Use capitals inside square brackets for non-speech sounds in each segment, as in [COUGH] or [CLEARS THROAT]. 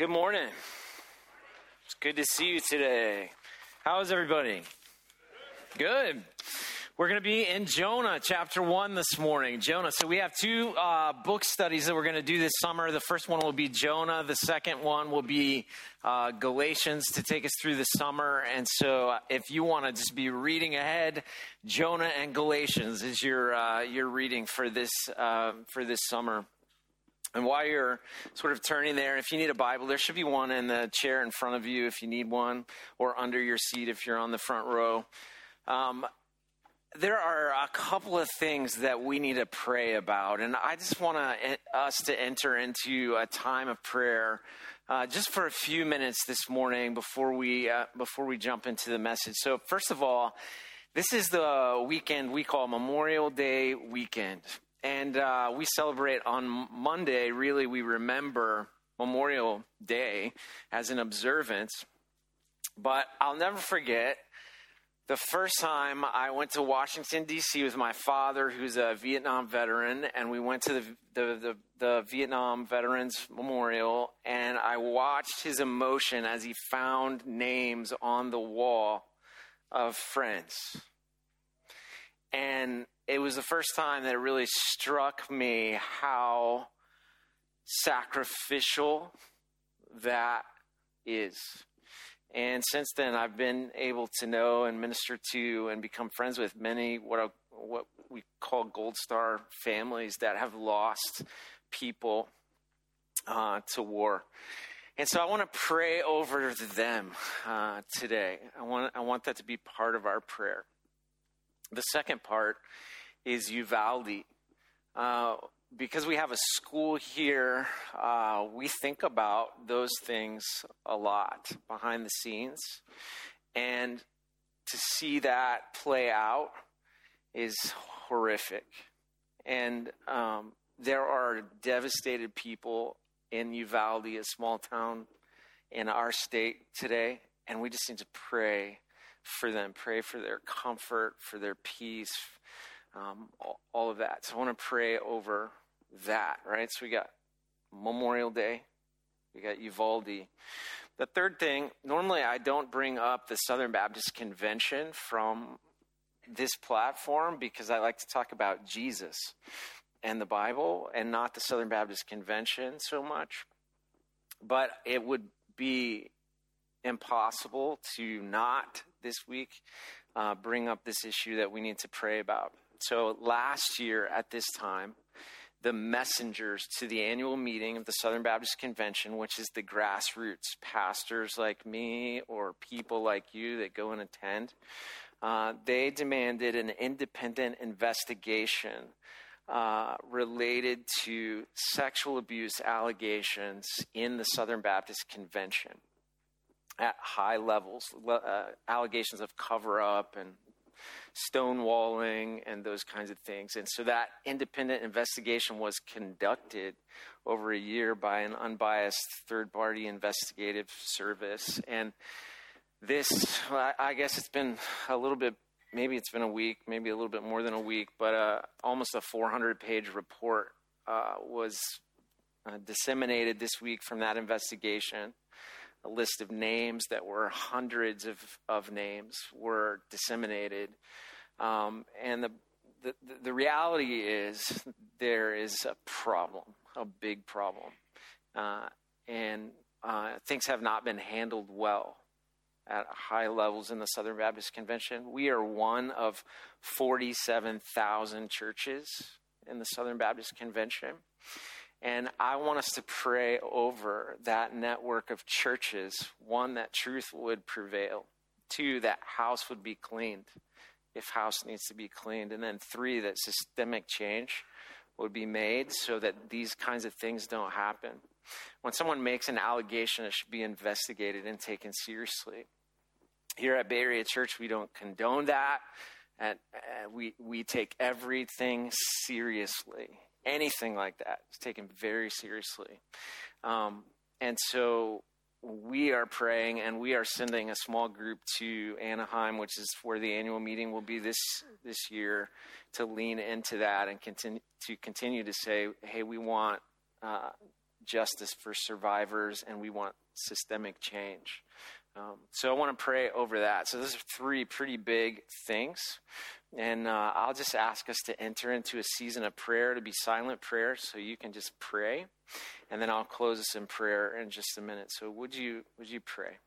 Good morning. It's good to see you today. How is everybody? Good. We're going to be in Jonah chapter 1 this morning. Jonah. So we have two uh, book studies that we're going to do this summer. The first one will be Jonah, the second one will be uh, Galatians to take us through the summer. And so if you want to just be reading ahead, Jonah and Galatians is your, uh, your reading for this, uh, for this summer. And while you're sort of turning there, if you need a Bible, there should be one in the chair in front of you if you need one, or under your seat if you're on the front row. Um, there are a couple of things that we need to pray about, and I just want to, us to enter into a time of prayer uh, just for a few minutes this morning before we uh, before we jump into the message. So, first of all, this is the weekend we call Memorial Day weekend. And uh, we celebrate on Monday, really, we remember Memorial Day as an observance. But I'll never forget the first time I went to Washington, D.C. with my father, who's a Vietnam veteran, and we went to the, the, the, the Vietnam Veterans Memorial, and I watched his emotion as he found names on the wall of friends. And it was the first time that it really struck me how sacrificial that is. And since then, I've been able to know and minister to and become friends with many what, what we call Gold Star families that have lost people uh, to war. And so I want to pray over them uh, today. I want, I want that to be part of our prayer. The second part is Uvalde. Uh, because we have a school here, uh, we think about those things a lot behind the scenes. And to see that play out is horrific. And um, there are devastated people in Uvalde, a small town in our state today. And we just need to pray for them, pray for their comfort, for their peace, um, all, all of that. So I want to pray over that, right? So we got Memorial Day, we got Uvalde. The third thing, normally I don't bring up the Southern Baptist Convention from this platform because I like to talk about Jesus and the Bible and not the Southern Baptist Convention so much. But it would be impossible to not this week uh, bring up this issue that we need to pray about. So last year at this time, the messengers to the annual meeting of the Southern Baptist Convention, which is the grassroots pastors like me or people like you that go and attend, uh, they demanded an independent investigation uh, related to sexual abuse allegations in the Southern Baptist Convention at high levels, uh, allegations of cover up and stonewalling and those kinds of things. And so that independent investigation was conducted over a year by an unbiased third party investigative service. And this, I guess it's been a little bit, maybe it's been a week, maybe a little bit more than a week, but uh, almost a 400 page report uh, was uh, disseminated this week from that investigation a list of names that were hundreds of, of names were disseminated. Um, and the, the, the reality is there is a problem, a big problem. Uh, and uh, things have not been handled well at high levels in the Southern Baptist Convention. We are one of 47,000 churches in the Southern Baptist Convention. And I want us to pray over that network of churches. One, that truth would prevail. Two, that house would be cleaned if house needs to be cleaned. And then three, that systemic change would be made so that these kinds of things don't happen. When someone makes an allegation, it should be investigated and taken seriously. Here at Bay Area Church, we don't condone that. And we, we take everything seriously anything like that is taken very seriously. Um, and so we are praying and we are sending a small group to Anaheim, which is where the annual meeting will be this this year, to lean into that and continue to continue to say, "Hey, we want uh, justice for survivors, and we want systemic change. Um, so I want to pray over that. So those are three pretty big things. And uh, I'll just ask us to enter into a season of prayer, to be silent prayer, so you can just pray. And then I'll close us in prayer in just a minute. So would you would you pray?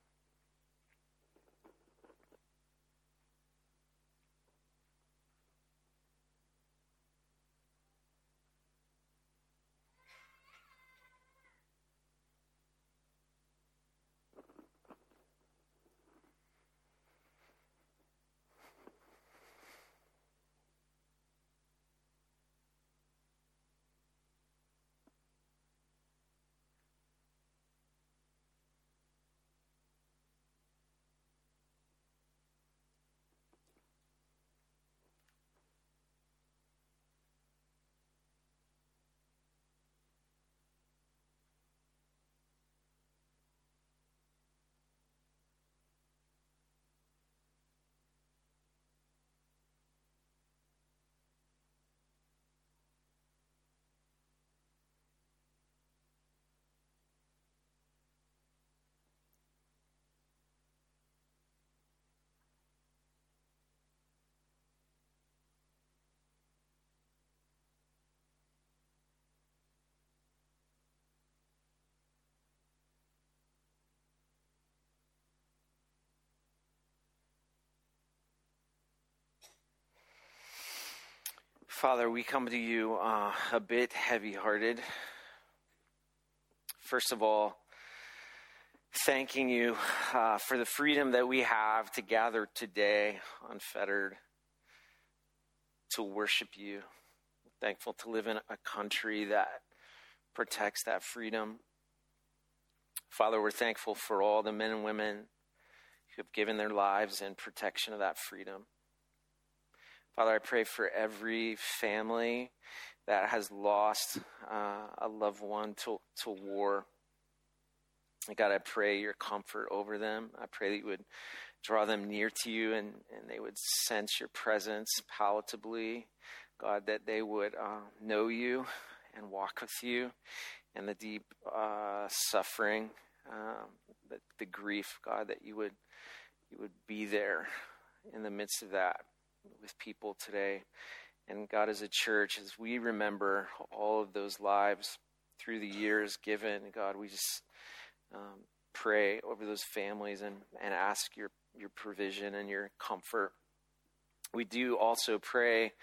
Father, we come to you uh, a bit heavy hearted. First of all, thanking you uh, for the freedom that we have to gather today unfettered to worship you. Thankful to live in a country that protects that freedom. Father, we're thankful for all the men and women who have given their lives in protection of that freedom. Father, I pray for every family that has lost uh, a loved one to, to war. God, I pray your comfort over them. I pray that you would draw them near to you and, and they would sense your presence palatably. God, that they would uh, know you and walk with you and the deep uh, suffering, um, the, the grief, God, that you would you would be there in the midst of that with people today. And God, as a church, as we remember all of those lives through the years given, God, we just um, pray over those families and, and ask your, your provision and your comfort. We do also pray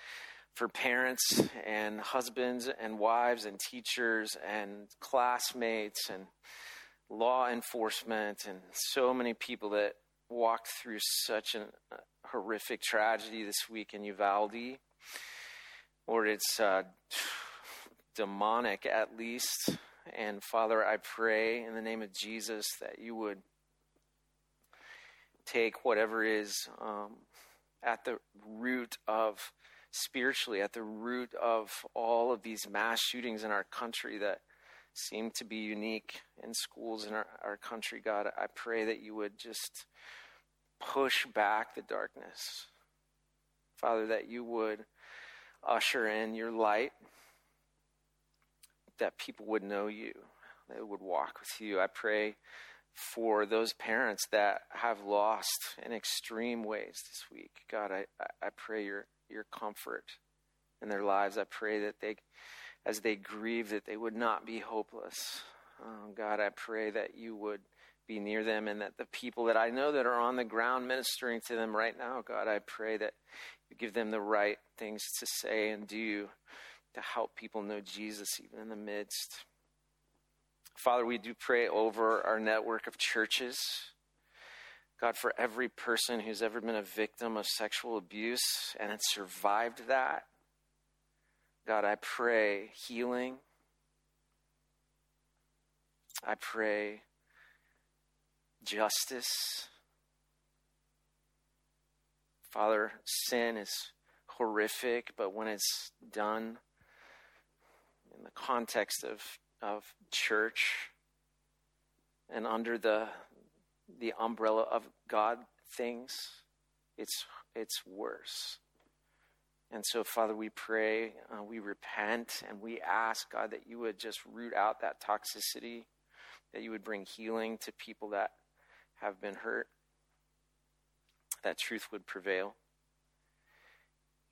for parents and husbands and wives and teachers and classmates and law enforcement and so many people that walked through such an, horrific tragedy this week in Uvalde, or it's uh, demonic at least. And Father, I pray in the name of Jesus that you would take whatever is um, at the root of spiritually, at the root of all of these mass shootings in our country that seem to be unique in schools in our, our country. God, I pray that you would just push back the darkness. Father, that you would usher in your light, that people would know you, they would walk with you. I pray for those parents that have lost in extreme ways this week. God, I, I pray your, your comfort in their lives. I pray that they, as they grieve, that they would not be hopeless. Oh, God, I pray that you would be near them and that the people that I know that are on the ground ministering to them right now, God, I pray that you give them the right things to say and do to help people know Jesus even in the midst. Father, we do pray over our network of churches. God, for every person who's ever been a victim of sexual abuse and has survived that, God, I pray healing. I pray justice. Father, sin is horrific, but when it's done in the context of, of church and under the, the umbrella of God things, it's, it's worse. And so, Father, we pray, uh, we repent, and we ask, God, that you would just root out that toxicity, that you would bring healing to people that have been hurt, that truth would prevail,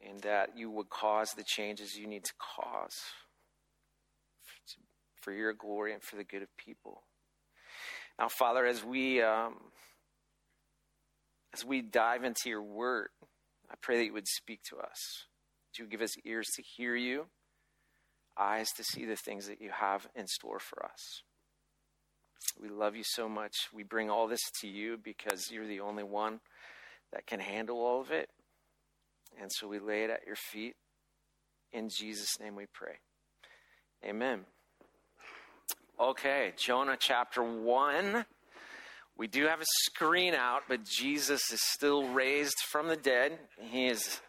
and that you would cause the changes you need to cause for your glory and for the good of people. Now, Father, as we um, as we dive into your word, I pray that you would speak to us. That you would give us ears to hear you, eyes to see the things that you have in store for us. We love you so much. We bring all this to you because you're the only one that can handle all of it. And so we lay it at your feet. In Jesus' name we pray. Amen. Okay, Jonah chapter 1. We do have a screen out, but Jesus is still raised from the dead. He is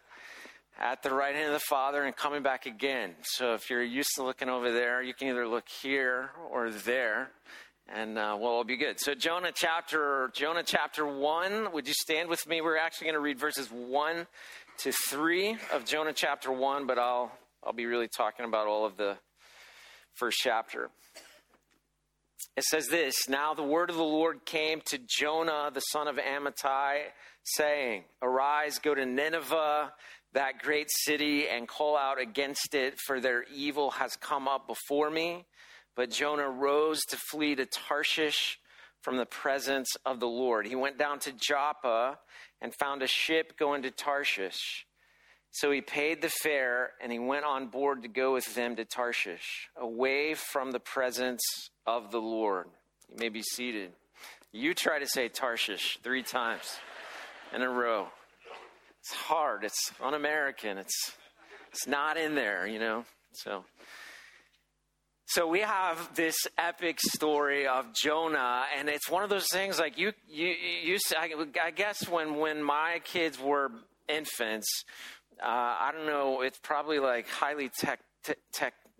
at the right hand of the Father and coming back again. So if you're used to looking over there, you can either look here or there, and uh, well, it'll be good. So Jonah chapter Jonah chapter one. Would you stand with me? We're actually going to read verses one to three of Jonah chapter one, but I'll I'll be really talking about all of the first chapter. It says this Now the word of the Lord came to Jonah, the son of Amittai, saying, Arise, go to Nineveh, that great city, and call out against it, for their evil has come up before me. But Jonah rose to flee to Tarshish from the presence of the Lord. He went down to Joppa and found a ship going to Tarshish. So he paid the fare and he went on board to go with them to Tarshish, away from the presence of the Lord. You may be seated. You try to say Tarshish three times in a row. It's hard. It's un American. It's, it's not in there, you know? So. So we have this epic story of Jonah, and it's one of those things like you, you, you. I guess when when my kids were infants, uh, I don't know, it's probably like highly tech, te-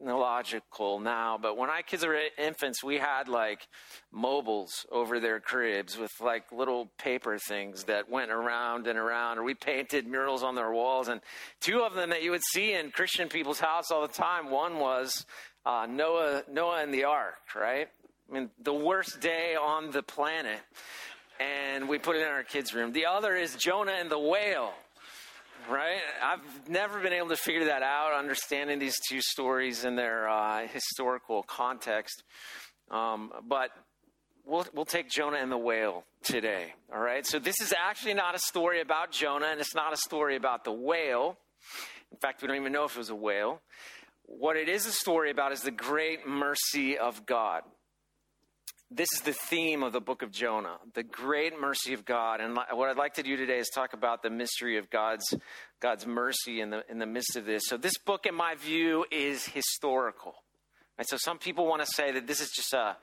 technological now, but when our kids were infants, we had like mobiles over their cribs with like little paper things that went around and around, or we painted murals on their walls. And two of them that you would see in Christian people's house all the time. One was uh, Noah, Noah and the Ark, right? I mean, the worst day on the planet. And we put it in our kids' room. The other is Jonah and the whale right? I've never been able to figure that out, understanding these two stories in their uh, historical context. Um, but we'll, we'll take Jonah and the whale today, all right? So this is actually not a story about Jonah, and it's not a story about the whale. In fact, we don't even know if it was a whale. What it is a story about is the great mercy of God this is the theme of the book of Jonah, the great mercy of God. And what I'd like to do today is talk about the mystery of God's, God's mercy in the, in the midst of this. So, this book, in my view, is historical. And So, some people want to say that this is just a,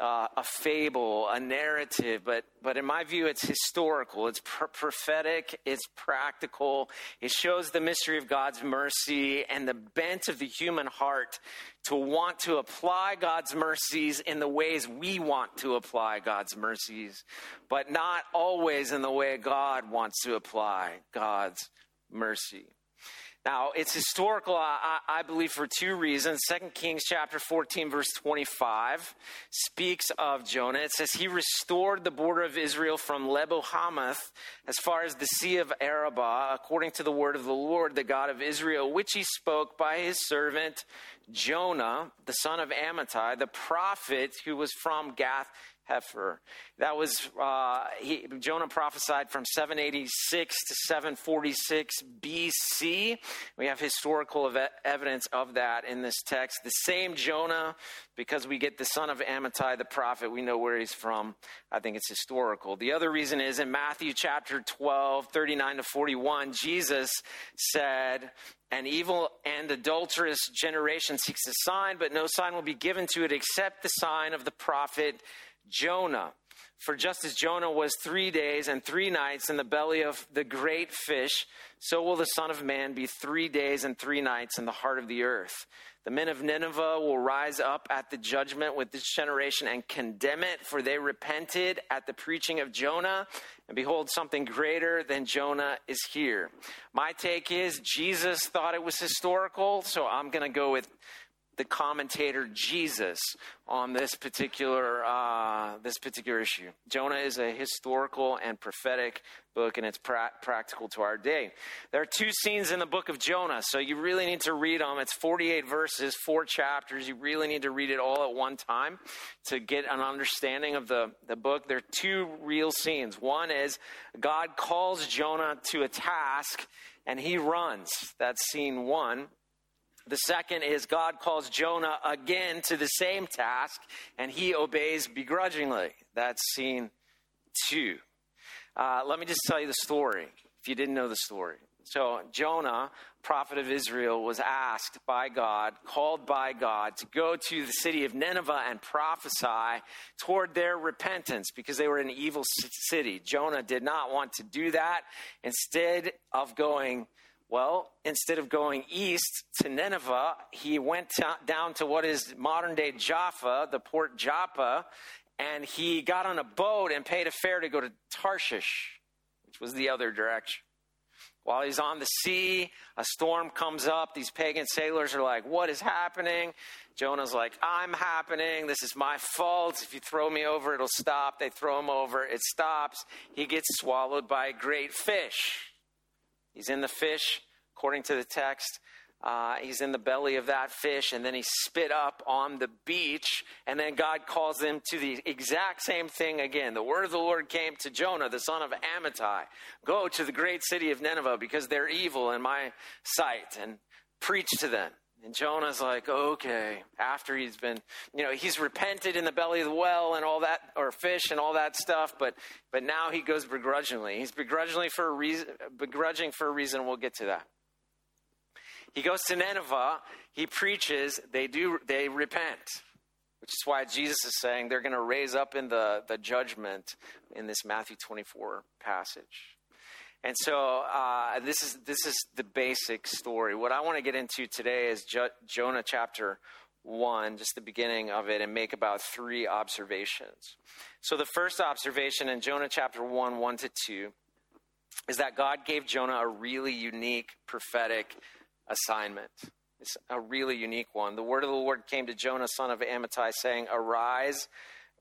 uh, a fable, a narrative, but, but in my view, it's historical. It's pr- prophetic. It's practical. It shows the mystery of God's mercy and the bent of the human heart to want to apply God's mercies in the ways we want to apply God's mercies, but not always in the way God wants to apply God's mercy. Now, it's historical, I, I, believe, for two reasons. 2 Kings chapter 14, verse 25 speaks of Jonah. It says, He restored the border of Israel from Lebo Hamath as far as the Sea of Arabah, according to the word of the Lord, the God of Israel, which he spoke by his servant Jonah, the son of Amittai, the prophet who was from Gath Hepher. That was, uh, he, Jonah prophesied from 786 to 746 BC. We have historical ev- evidence of that in this text. The same Jonah, because we get the son of Amittai, the prophet, we know where he's from. I think it's historical. The other reason is in Matthew chapter 12, 39 to 41, Jesus said, an evil and adulterous generation seeks a sign, but no sign will be given to it except the sign of the prophet Jonah. For just as Jonah was three days and three nights in the belly of the great fish, so will the Son of Man be three days and three nights in the heart of the earth. The men of Nineveh will rise up at the judgment with this generation and condemn it, for they repented at the preaching of Jonah. And behold, something greater than Jonah is here. My take is Jesus thought it was historical, so I'm going to go with the commentator Jesus on this particular uh, this particular issue. Jonah is a historical and prophetic book, and it's pra- practical to our day. There are two scenes in the book of Jonah, so you really need to read them. It's 48 verses, four chapters. You really need to read it all at one time to get an understanding of the, the book. There are two real scenes. One is God calls Jonah to a task, and he runs. That's scene one. The second is God calls Jonah again to the same task, and he obeys begrudgingly. That's scene two. Uh, let me just tell you the story, if you didn't know the story. So, Jonah, prophet of Israel, was asked by God, called by God, to go to the city of Nineveh and prophesy toward their repentance because they were an evil city. Jonah did not want to do that. Instead of going well, instead of going east to Nineveh, he went down to what is modern day Jaffa, the port Joppa, and he got on a boat and paid a fare to go to Tarshish, which was the other direction. While he's on the sea, a storm comes up. These pagan sailors are like, What is happening? Jonah's like, I'm happening. This is my fault. If you throw me over, it'll stop. They throw him over, it stops. He gets swallowed by a great fish. He's in the fish, according to the text. Uh, he's in the belly of that fish, and then he spit up on the beach, and then God calls him to the exact same thing again. The word of the Lord came to Jonah, the son of Amittai Go to the great city of Nineveh, because they're evil in my sight, and preach to them. And Jonah's like, okay, after he's been, you know, he's repented in the belly of the well and all that, or fish and all that stuff, but but now he goes begrudgingly. He's begrudgingly for a reason, begrudging for a reason. We'll get to that. He goes to Nineveh. He preaches. They do. They repent, which is why Jesus is saying they're going to raise up in the the judgment in this Matthew twenty four passage. And so uh, this is this is the basic story. What I want to get into today is jo- Jonah chapter one, just the beginning of it, and make about three observations. So the first observation in Jonah chapter one, one to two, is that God gave Jonah a really unique prophetic assignment. It's a really unique one. The word of the Lord came to Jonah, son of Amittai, saying, "Arise."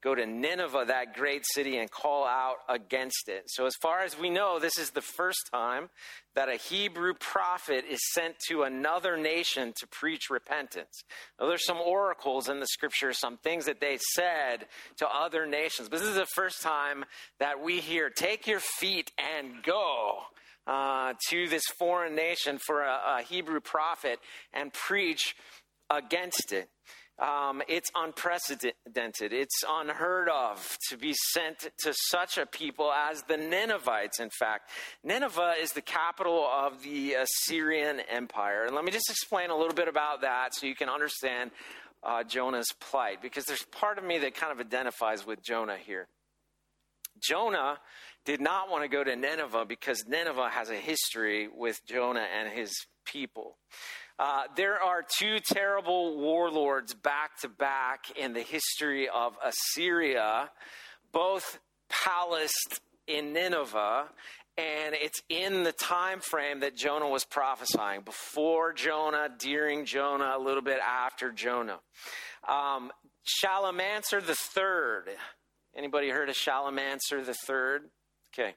Go to Nineveh, that great city, and call out against it. So, as far as we know, this is the first time that a Hebrew prophet is sent to another nation to preach repentance. Now, there's some oracles in the scripture, some things that they said to other nations, but this is the first time that we hear, Take your feet and go. Uh, to this foreign nation for a, a Hebrew prophet and preach against it. Um, it's unprecedented. It's unheard of to be sent to such a people as the Ninevites, in fact. Nineveh is the capital of the Assyrian Empire. And let me just explain a little bit about that so you can understand uh, Jonah's plight, because there's part of me that kind of identifies with Jonah here. Jonah did not want to go to Nineveh because Nineveh has a history with Jonah and his people. Uh, there are two terrible warlords back to back in the history of Assyria, both palaced in Nineveh, and it's in the time frame that Jonah was prophesying before Jonah, during Jonah, a little bit after Jonah. Um, Shalmaneser the third. Anybody heard of Shalmaneser the third? Okay.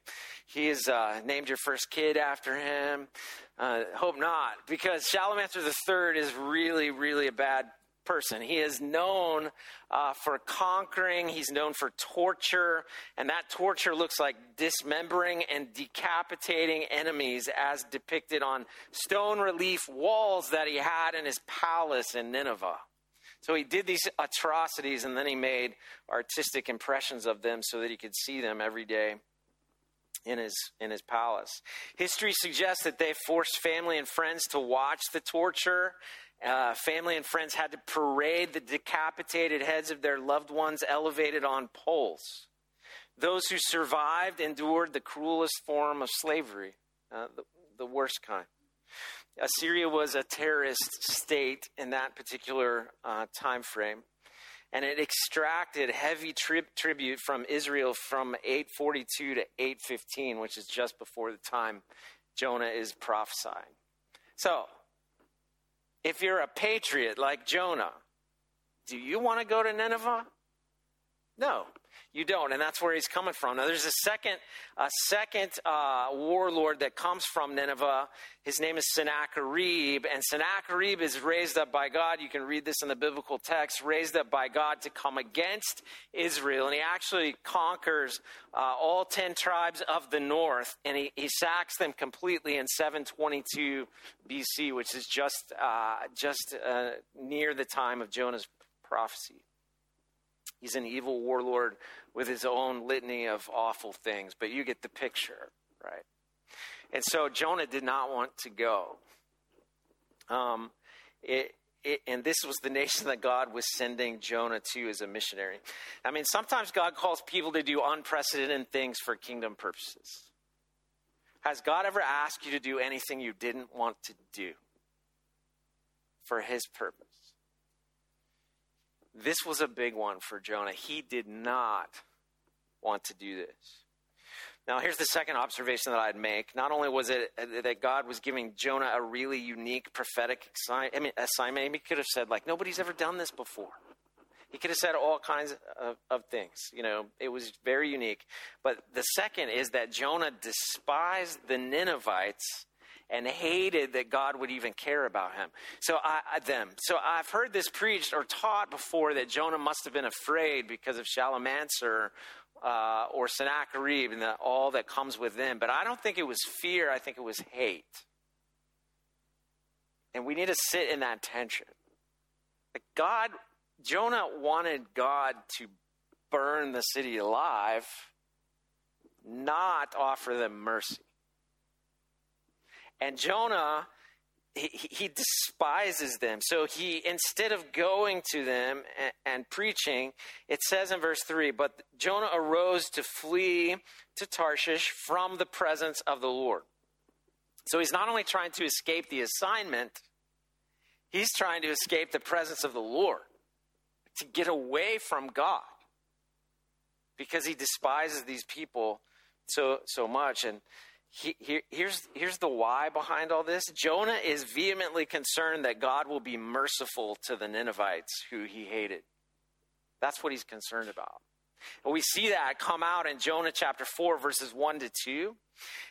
He's uh, named your first kid after him. Uh, hope not, because Shalmaneser III is really, really a bad person. He is known uh, for conquering, he's known for torture, and that torture looks like dismembering and decapitating enemies as depicted on stone relief walls that he had in his palace in Nineveh. So he did these atrocities and then he made artistic impressions of them so that he could see them every day in his in his palace. History suggests that they forced family and friends to watch the torture. Uh, family and friends had to parade the decapitated heads of their loved ones elevated on poles. Those who survived endured the cruelest form of slavery, uh, the, the worst kind. Assyria was a terrorist state in that particular uh, time frame. And it extracted heavy tri- tribute from Israel from 842 to 815, which is just before the time Jonah is prophesying. So, if you're a patriot like Jonah, do you want to go to Nineveh? No you don't, and that's where he's coming from. Now, there's a second, a second uh, warlord that comes from Nineveh. His name is Sennacherib, and Sennacherib is raised up by God. You can read this in the biblical text. Raised up by God to come against Israel, and he actually conquers uh, all ten tribes of the north, and he, he sacks them completely in 722 BC, which is just uh, just uh, near the time of Jonah's prophecy. He's an evil warlord with his own litany of awful things, but you get the picture, right? And so Jonah did not want to go. Um, it, it, and this was the [LAUGHS] nation that God was sending Jonah to as a missionary. I mean, sometimes God calls people to do unprecedented things for kingdom purposes. Has God ever asked you to do anything you didn't want to do for his purpose? This was a big one for Jonah. He did not want to do this. Now, here's the second observation that I'd make. Not only was it uh, that God was giving Jonah a really unique prophetic I mean, assignment, he could have said, like, nobody's ever done this before. He could have said all kinds of, of, things. You know, it was very unique. But the second is that Jonah despised the Ninevites and hated that God would even care about him. So I, them. So I've heard this preached or taught before that Jonah must have been afraid because of Shalmaneser uh, or Sennacherib and the, all that comes with them. But I don't think it was fear. I think it was hate. And we need to sit in that tension. Like God, Jonah wanted God to burn the city alive, not offer them mercy. And Jonah, he, he despises them. So he, instead of going to them and, and preaching, it says in verse 3 But Jonah arose to flee to Tarshish from the presence of the Lord. So he's not only trying to escape the assignment, he's trying to escape the presence of the Lord, to get away from God because he despises these people so so much and he, he, here's, here's the why behind all this. Jonah is vehemently concerned that God will be merciful to the Ninevites who he hated. That's what he's concerned about. And we see that come out in Jonah chapter 4, verses 1 to 2.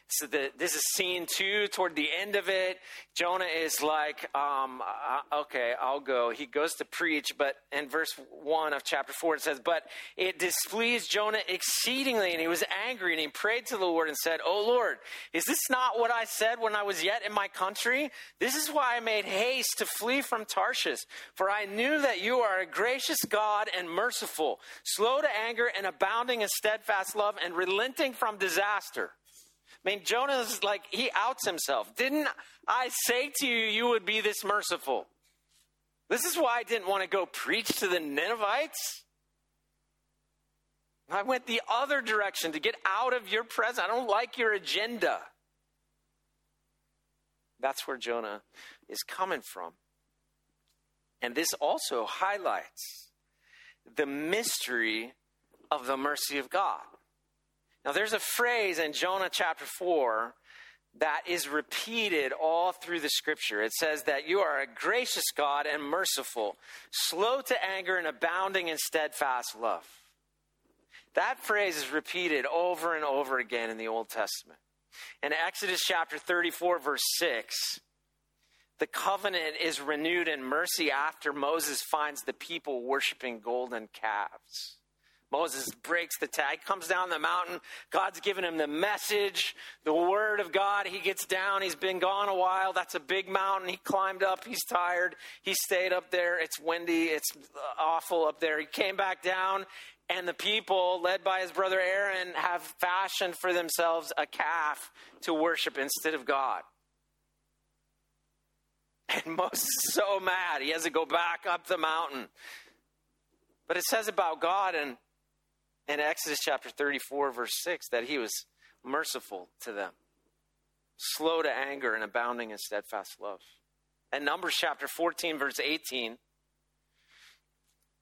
So the, this is scene two. Toward the end of it, Jonah is like, um, uh, "Okay, I'll go." He goes to preach, but in verse one of chapter four, it says, "But it displeased Jonah exceedingly, and he was angry, and he prayed to the Lord and said, "O Lord, is this not what I said when I was yet in my country? This is why I made haste to flee from Tarshish, for I knew that you are a gracious God and merciful, slow to anger, and abounding in steadfast love, and relenting from disaster." I mean, Jonah's like, he outs himself. Didn't I say to you, you would be this merciful? This is why I didn't want to go preach to the Ninevites. I went the other direction to get out of your presence. I don't like your agenda. That's where Jonah is coming from. And this also highlights the mystery of the mercy of God. Now, there's a phrase in Jonah chapter 4 that is repeated all through the scripture. It says that you are a gracious God and merciful, slow to anger and abounding in steadfast love. That phrase is repeated over and over again in the Old Testament. In Exodus chapter 34, verse 6, the covenant is renewed in mercy after Moses finds the people worshiping golden calves. Moses breaks the tag, comes down the mountain. God's given him the message, the word of God. He gets down. He's been gone a while. That's a big mountain. He climbed up. He's tired. He stayed up there. It's windy. It's uh, awful up there. He came back down, and the people, led by his brother Aaron, have fashioned for themselves a calf to worship instead of God. And Moses is so mad. He has to go back up the mountain. But it says about God and in Exodus chapter 34, verse 6, that he was merciful to them. slow to anger, and abounding in steadfast love. And Numbers chapter 14, verse 18.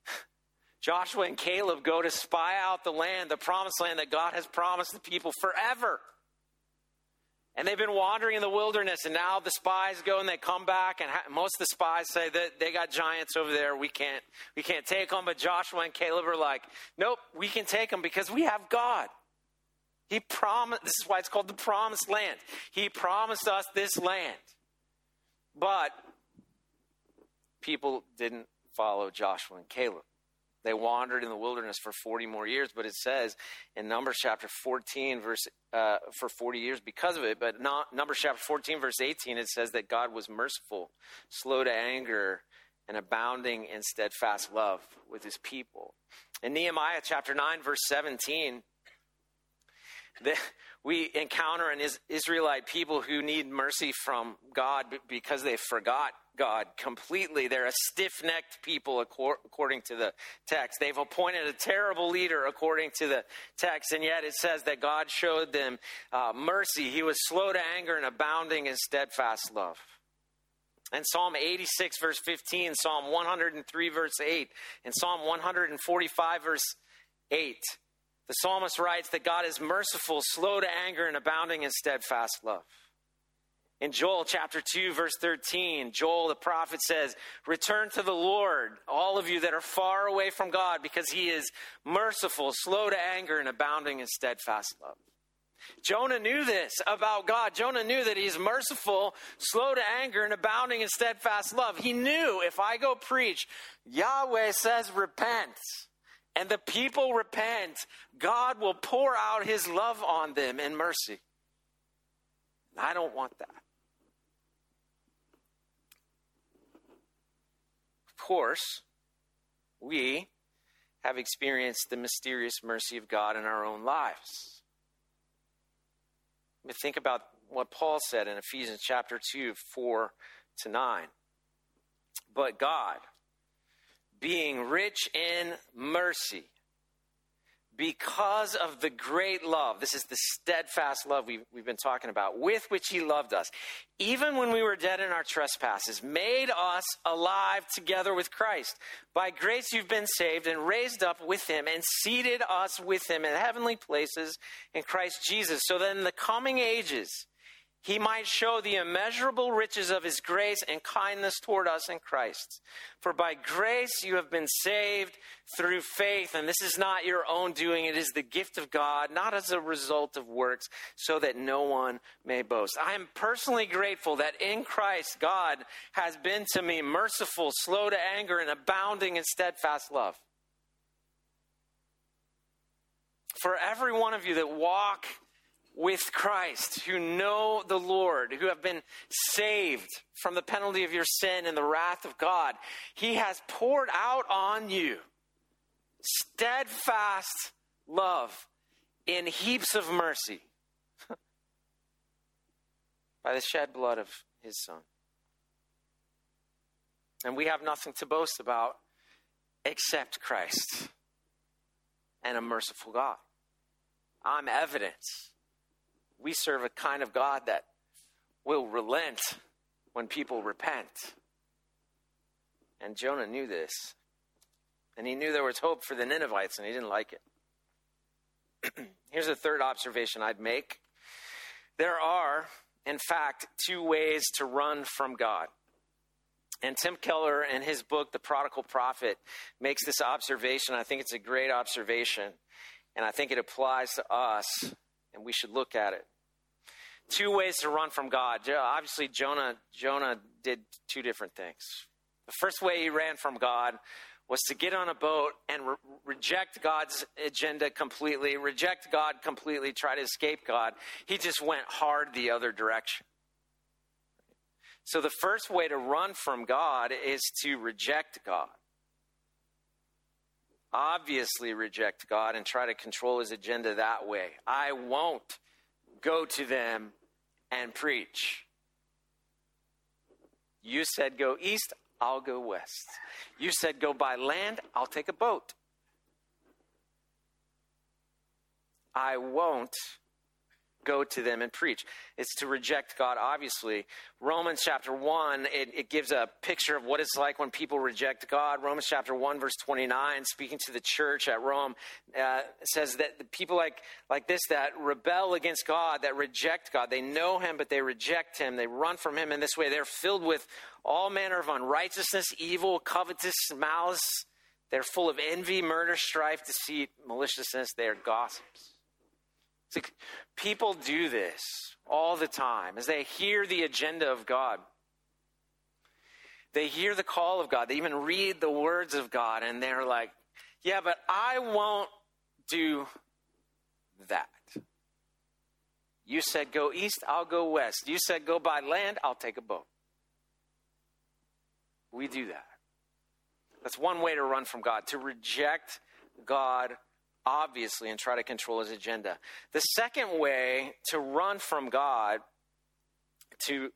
[LAUGHS] Joshua and Caleb go to spy out the land, the promised land that God has promised the people forever. And they've been wandering in the wilderness, and now the spies go and they come back, and most of the spies say that they got giants over there. We can't, we can't take them. But Joshua and Caleb are like, nope, we can take them because we have God. He promised. This is why it's called the Promised Land. He promised us this land, but people didn't follow Joshua and Caleb. They wandered in the wilderness for 40 more years, but it says in Numbers chapter 14, verse uh, for 40 years because of it. But not, Numbers chapter 14, verse 18, it says that God was merciful, slow to anger, and abounding in steadfast love with his people. In Nehemiah chapter 9, verse 17, the, we encounter an Israelite people who need mercy from God because they forgot God completely. They're a stiff necked people, according to the text. They've appointed a terrible leader, according to the text, and yet it says that God showed them uh, mercy. He was slow to anger and abounding in steadfast love. And Psalm 86, verse 15, Psalm 103, verse 8, and Psalm 145, verse 8. The psalmist writes that God is merciful, slow to anger, and abounding in steadfast love. In Joel chapter 2, verse 13, Joel the prophet says, Return to the Lord, all of you that are far away from God, because he is merciful, slow to anger, and abounding in steadfast love. Jonah knew this about God. Jonah knew that he's merciful, slow to anger, and abounding in steadfast love. He knew if I go preach, Yahweh says repent, and the people repent, God will pour out his love on them in mercy. I don't want that. Of course, we have experienced the mysterious mercy of God in our own lives. Think about what Paul said in Ephesians chapter 2, 4 to 9. But God, being rich in mercy, because of the great love, this is the steadfast love we've, we've, been talking about, with which He loved us, even when we were dead in our trespasses, made us alive together with Christ. By grace you've been saved and raised up with Him and seated us with Him in heavenly places in Christ Jesus, so that in the coming ages, he might show the immeasurable riches of his grace and kindness toward us in Christ. For by grace you have been saved through faith, and this is not your own doing, it is the gift of God, not as a result of works, so that no one may boast. I am personally grateful that in Christ God has been to me merciful, slow to anger, and abounding in steadfast love. For every one of you that walk with Christ, who know the Lord, who have been saved from the penalty of your sin and the wrath of God, He has poured out on you steadfast love in heaps of mercy [LAUGHS] by the shed blood of His Son. And we have nothing to boast about except Christ and a merciful God. I'm evidence we serve a kind of God that will relent when people repent. And Jonah knew this. And he knew there was hope for the Ninevites, and he didn't like it. [CLEARS THROAT] Here's a third observation I'd make there are, in fact, two ways to run from God. And Tim Keller, in his book, The Prodigal Prophet, makes this observation. I think it's a great observation, and I think it applies to us and we should look at it. Two ways to run from God. Obviously, Jonah, Jonah did two different things. The first way he ran from God was to get on a boat and re- reject God's agenda completely, reject God completely, try to escape God. He just went hard the other direction. So, the first way to run from God is to reject God obviously reject God and try to control his agenda that way. I won't go to them and preach. You said go east, I'll go west. You said go by land, I'll take a boat. I won't go to them and preach. It's to reject God, obviously. Romans chapter 1, it, it, gives a picture of what it's like when people reject God. Romans chapter 1, verse 29, speaking to the church at Rome, uh, says that the people like, like this that rebel against God, that reject God, they know Him, but they reject Him. They run from Him in this way. They're filled with all manner of unrighteousness, evil, covetous, malice. They're full of envy, murder, strife, deceit, maliciousness. They are gossips. People do this all the time as they hear the agenda of God. They hear the call of God. They even read the words of God, and they're like, yeah, but I won't do that. You said go east, I'll go west. You said go by land, I'll take a boat. We do that. That's one way to run from God, to reject God obviously and try to control his agenda. The second way to run from God to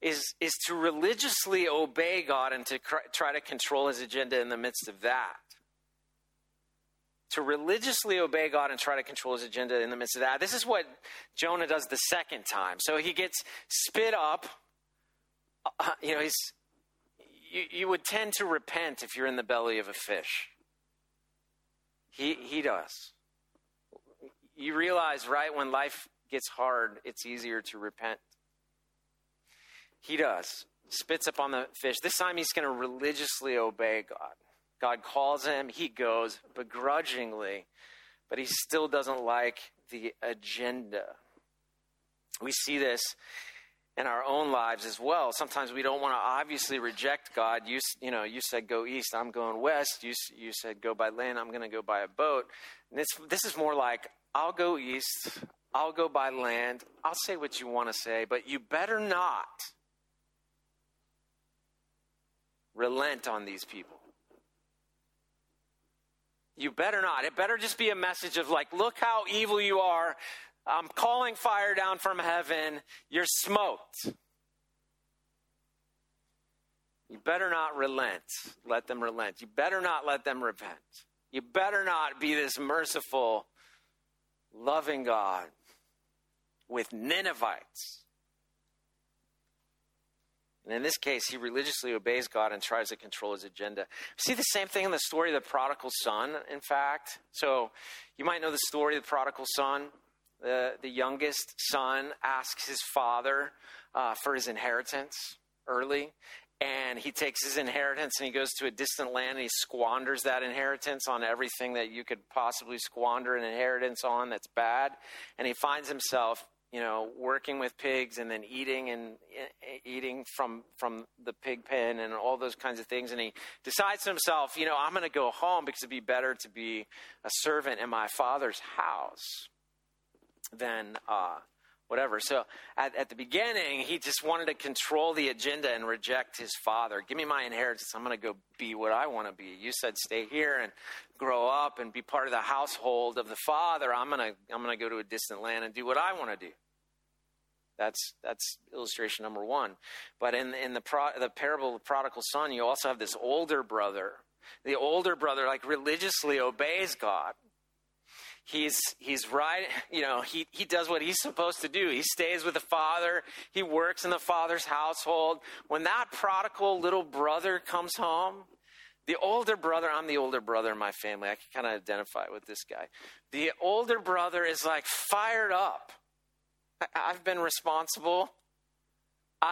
is is to religiously obey God and to cr- try to control his agenda in the midst of that. To religiously obey God and try to control his agenda in the midst of that. This is what Jonah does the second time. So he gets spit up. Uh, you know, he's you, you would tend to repent if you're in the belly of a fish. He, he does. You realize, right, when life gets hard, it's easier to repent. He does. Spits up on the fish. This time he's going to religiously obey God. God calls him, he goes begrudgingly, but he still doesn't like the agenda. We see this in our own lives as well. Sometimes we don't want to obviously reject God. You, you know, you said go east, I'm going west. You, you said go by land, I'm going to go by a boat. And it's, this is more like I'll go east, I'll go by land, I'll say what you want to say, but you better not relent on these people. You better not. It better just be a message of like, look how evil you are. I'm calling fire down from heaven. You're smoked. You better not relent. Let them relent. You better not let them repent. You better not be this merciful, loving God with Ninevites. And in this case, he religiously obeys God and tries to control his agenda. See the same thing in the story of the prodigal son, in fact. So you might know the story of the prodigal son the, the youngest son asks his father uh, for his inheritance early. And he takes his inheritance and he goes to a distant land and he squanders that inheritance on everything that you could possibly squander an inheritance on that's bad. And he finds himself you know, working with pigs and then eating and eating from from the pig pen and all those kinds of things. And he decides to himself, you know, I'm going to go home because it'd be better to be a servant in my father's house than uh, whatever. So at, at, the beginning, he just wanted to control the agenda and reject his father. Give me my inheritance. I'm going to go be what I want to be. You said stay here and grow up and be part of the household of the father. I'm going to I'm going to go to a distant land and do what I want to do. That's that's illustration number one. But in in the pro, the parable of the prodigal son, you also have this older brother. The older brother like religiously obeys God he's he's right [LAUGHS] you know he, he does what he's supposed to do. He stays with the father. He works in the father's household. When that prodigal little brother comes home the older brother i'm the older brother in my family. I can kind of identify with this guy. The older brother is like fired up. I've been responsible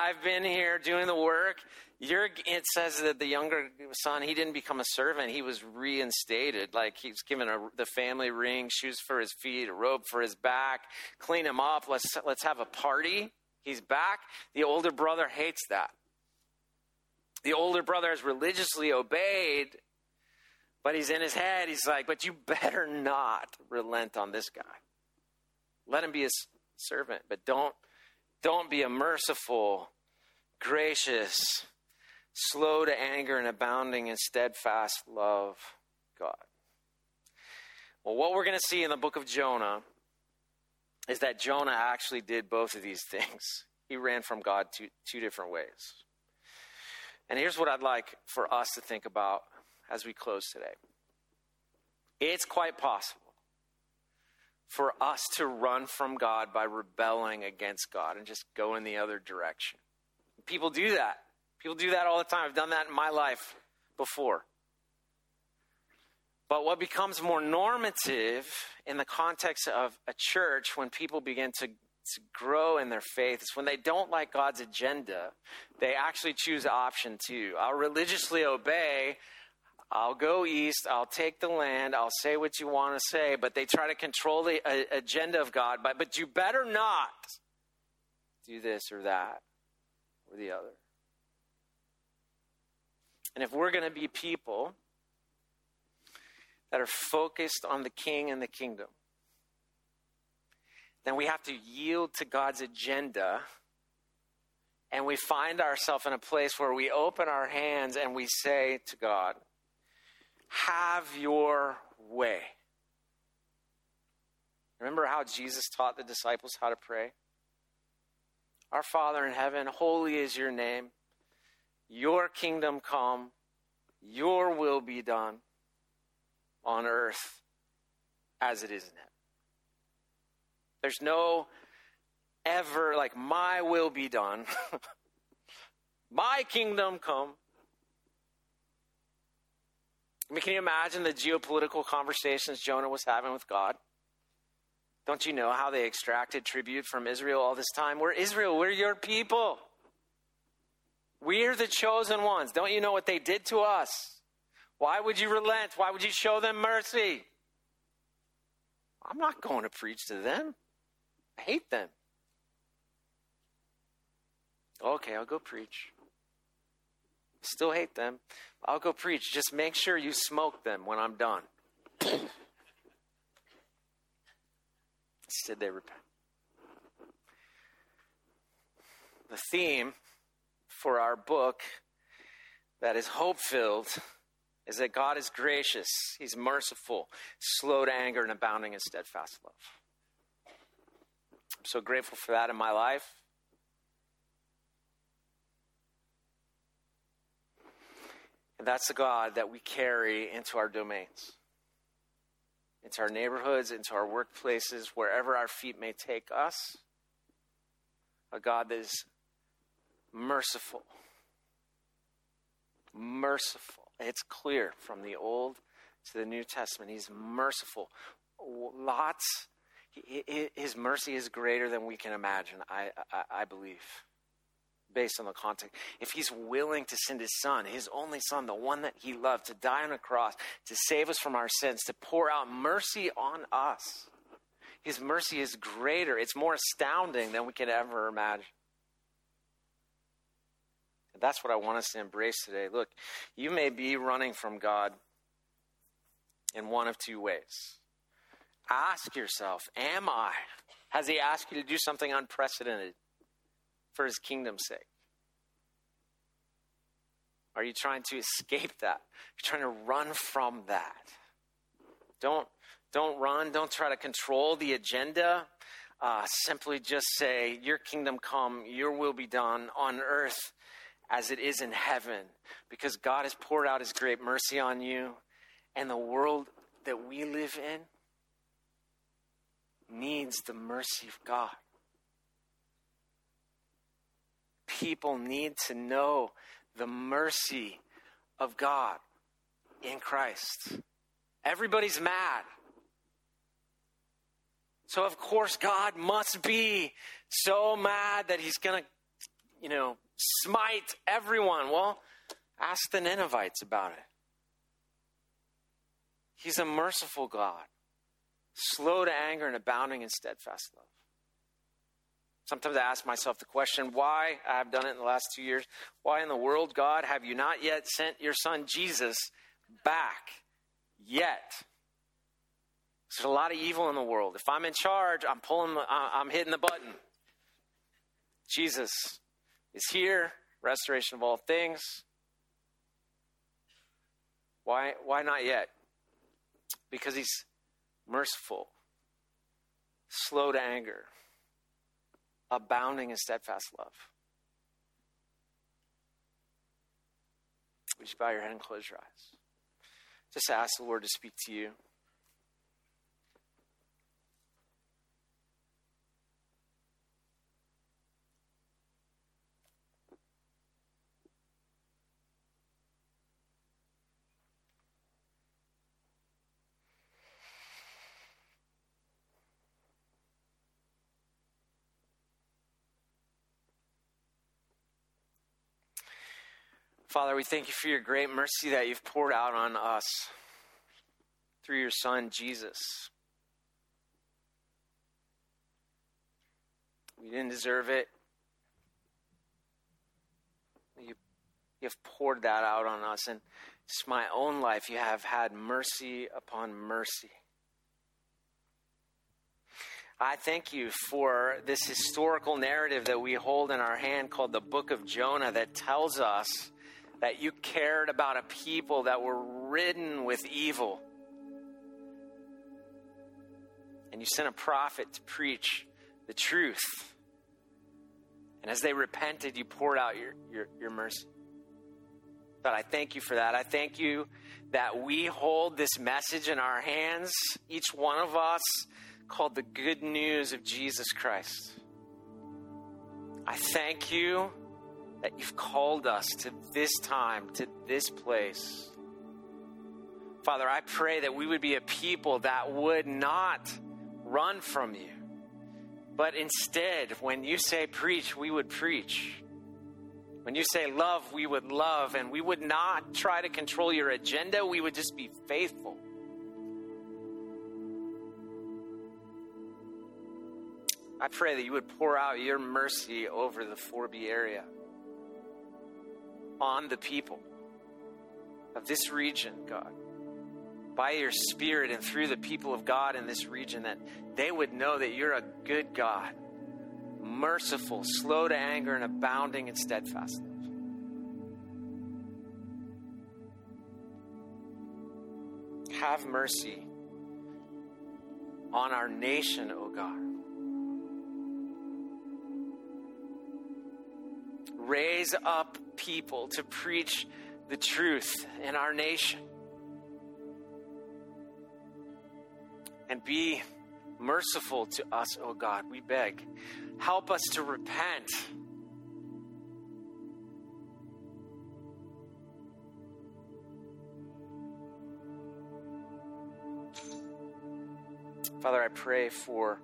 i've been here doing the work you're, it says that the younger son, he didn't become a servant. He was reinstated. Like he's given a, the family ring, shoes for his feet, a robe for his back, clean him up. Let's, let's have a party. He's back. The older brother hates that. The older brother has religiously obeyed, but he's in his head. He's like, but you better not relent on this guy. Let him be a servant, but don't, don't be a merciful, gracious, slow to anger and abounding in steadfast love, God. Well, what we're going to see in the book of Jonah is that Jonah actually did both of these [LAUGHS] things. He ran from God two, two different ways. And here's what I'd like for us to think about as we close today it's quite possible for us to run from God by rebelling against God and just go in the other direction. People do that. People do that all the time. I've done that in my life before. But what becomes more normative in the context of a church when people begin to, to grow in their faith is when they don't like God's agenda, they actually choose option two. I'll uh, religiously obey. I'll go east. I'll take the land. I'll say what you want to say. But they try to control the uh, agenda of God. But, but you better not do this or that or the other. And if we're going to be people that are focused on the king and the kingdom, then we have to yield to God's agenda. And we find ourselves in a place where we open our hands and we say to God, Have your way. Remember how Jesus taught the disciples how to pray? Our Father in heaven, holy is your name. Your kingdom come, your will be done on earth as it is in heaven. There's no ever like, my will be done, [LAUGHS] my kingdom come. I mean, can you imagine the geopolitical conversations Jonah was having with God? Don't you know how they extracted tribute from Israel all this time? We're Israel, we're your people. We're the chosen ones. Don't you know what they did to us? Why would you relent? Why would you show them mercy? I'm not going to preach to them. I hate them. Okay, I'll go preach. Still hate them. I'll go preach. Just make sure you smoke them when I'm done. [COUGHS] Instead, they repent. The theme for our book that is hope filled is that God is gracious, He's merciful, slow to anger, and abounding in steadfast love. I'm so grateful for that in my life. And that's the God that we carry into our domains, into our neighborhoods, into our workplaces, wherever our feet may take us. A God that is merciful. Merciful. It's clear from the Old to the New Testament. He's merciful. Lots. His mercy is greater than we can imagine, I, I, I believe, based on the context. If he's willing to send his son, his only son, the one that he loved, to die on a cross, to save us from our sins, to pour out mercy on us, his mercy is greater. It's more astounding than we can ever imagine. That's what I want us to embrace today. Look, you may be running from God in one of two ways. Ask yourself, Am I? Has He asked you to do something unprecedented for His kingdom's sake? Are you trying to escape that? You're trying to run from that. Don't, don't run. Don't try to control the agenda. Uh, simply just say, Your kingdom come, your will be done on earth as it is in heaven, because God has poured out his great mercy on you, and the world that we live in needs the mercy of God. People need to know the mercy of God in Christ. Everybody's mad. So, of course, God must be so mad that he's going to, you know, smite everyone. Well, ask the Ninevites about it. He's a merciful God, slow to anger and abounding in steadfast love. Sometimes I ask myself the question, why? I've done it in the last two years. Why in the world, God, have you not yet sent your son Jesus back yet? There's a lot of evil in the world. If I'm in charge, I'm pulling, I'm hitting the button. Jesus, is here, restoration of all things. Why, why not yet? Because he's merciful, slow to anger, abounding in steadfast love. Would you bow your head and close your eyes? Just ask the Lord to speak to you. Father, we thank you for your great mercy that you've poured out on us through your Son, Jesus. We didn't deserve it. You, you have poured that out on us. And it's my own life, you have had mercy upon mercy. I thank you for this historical narrative that we hold in our hand called the Book of Jonah that tells us that you cared about a people that were ridden with evil. And you sent a prophet to preach the truth. And as they repented, you poured out your, your, your mercy. But I thank you for that. I thank you that we hold this message in our hands, each one of us, called the good news of Jesus Christ. I thank you that you've called us to this time, to this place. Father, I pray that we would be a people that would not run from you, but instead, when you say preach, we would preach. When you say love, we would love, and we would not try to control your agenda, we would just be faithful. I pray that you would pour out your mercy over the 4B area, on the people of this region, God, by your Spirit and through the people of God in this region, that they would know that you're a good God, merciful, slow to anger, and abounding in steadfast love. Have mercy on our nation, O God. Raise up people to preach the truth in our nation. And be merciful to us, O oh God, we beg. Help us to repent. Father, I pray for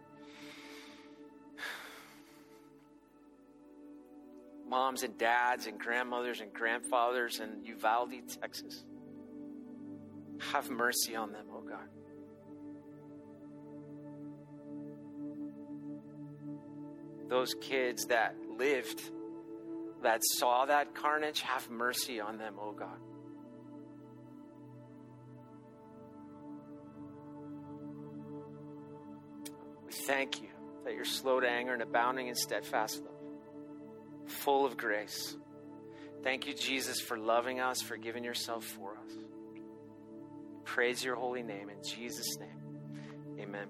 moms and dads and grandmothers and grandfathers in Uvalde, Texas. Have mercy on them, oh God. Those kids that lived, that saw that carnage, have mercy on them, oh God. We thank you that you're slow to anger and abounding in steadfast love full of grace. Thank you, Jesus, for loving us, for giving yourself for us. Praise your holy name in Jesus' name. Amen.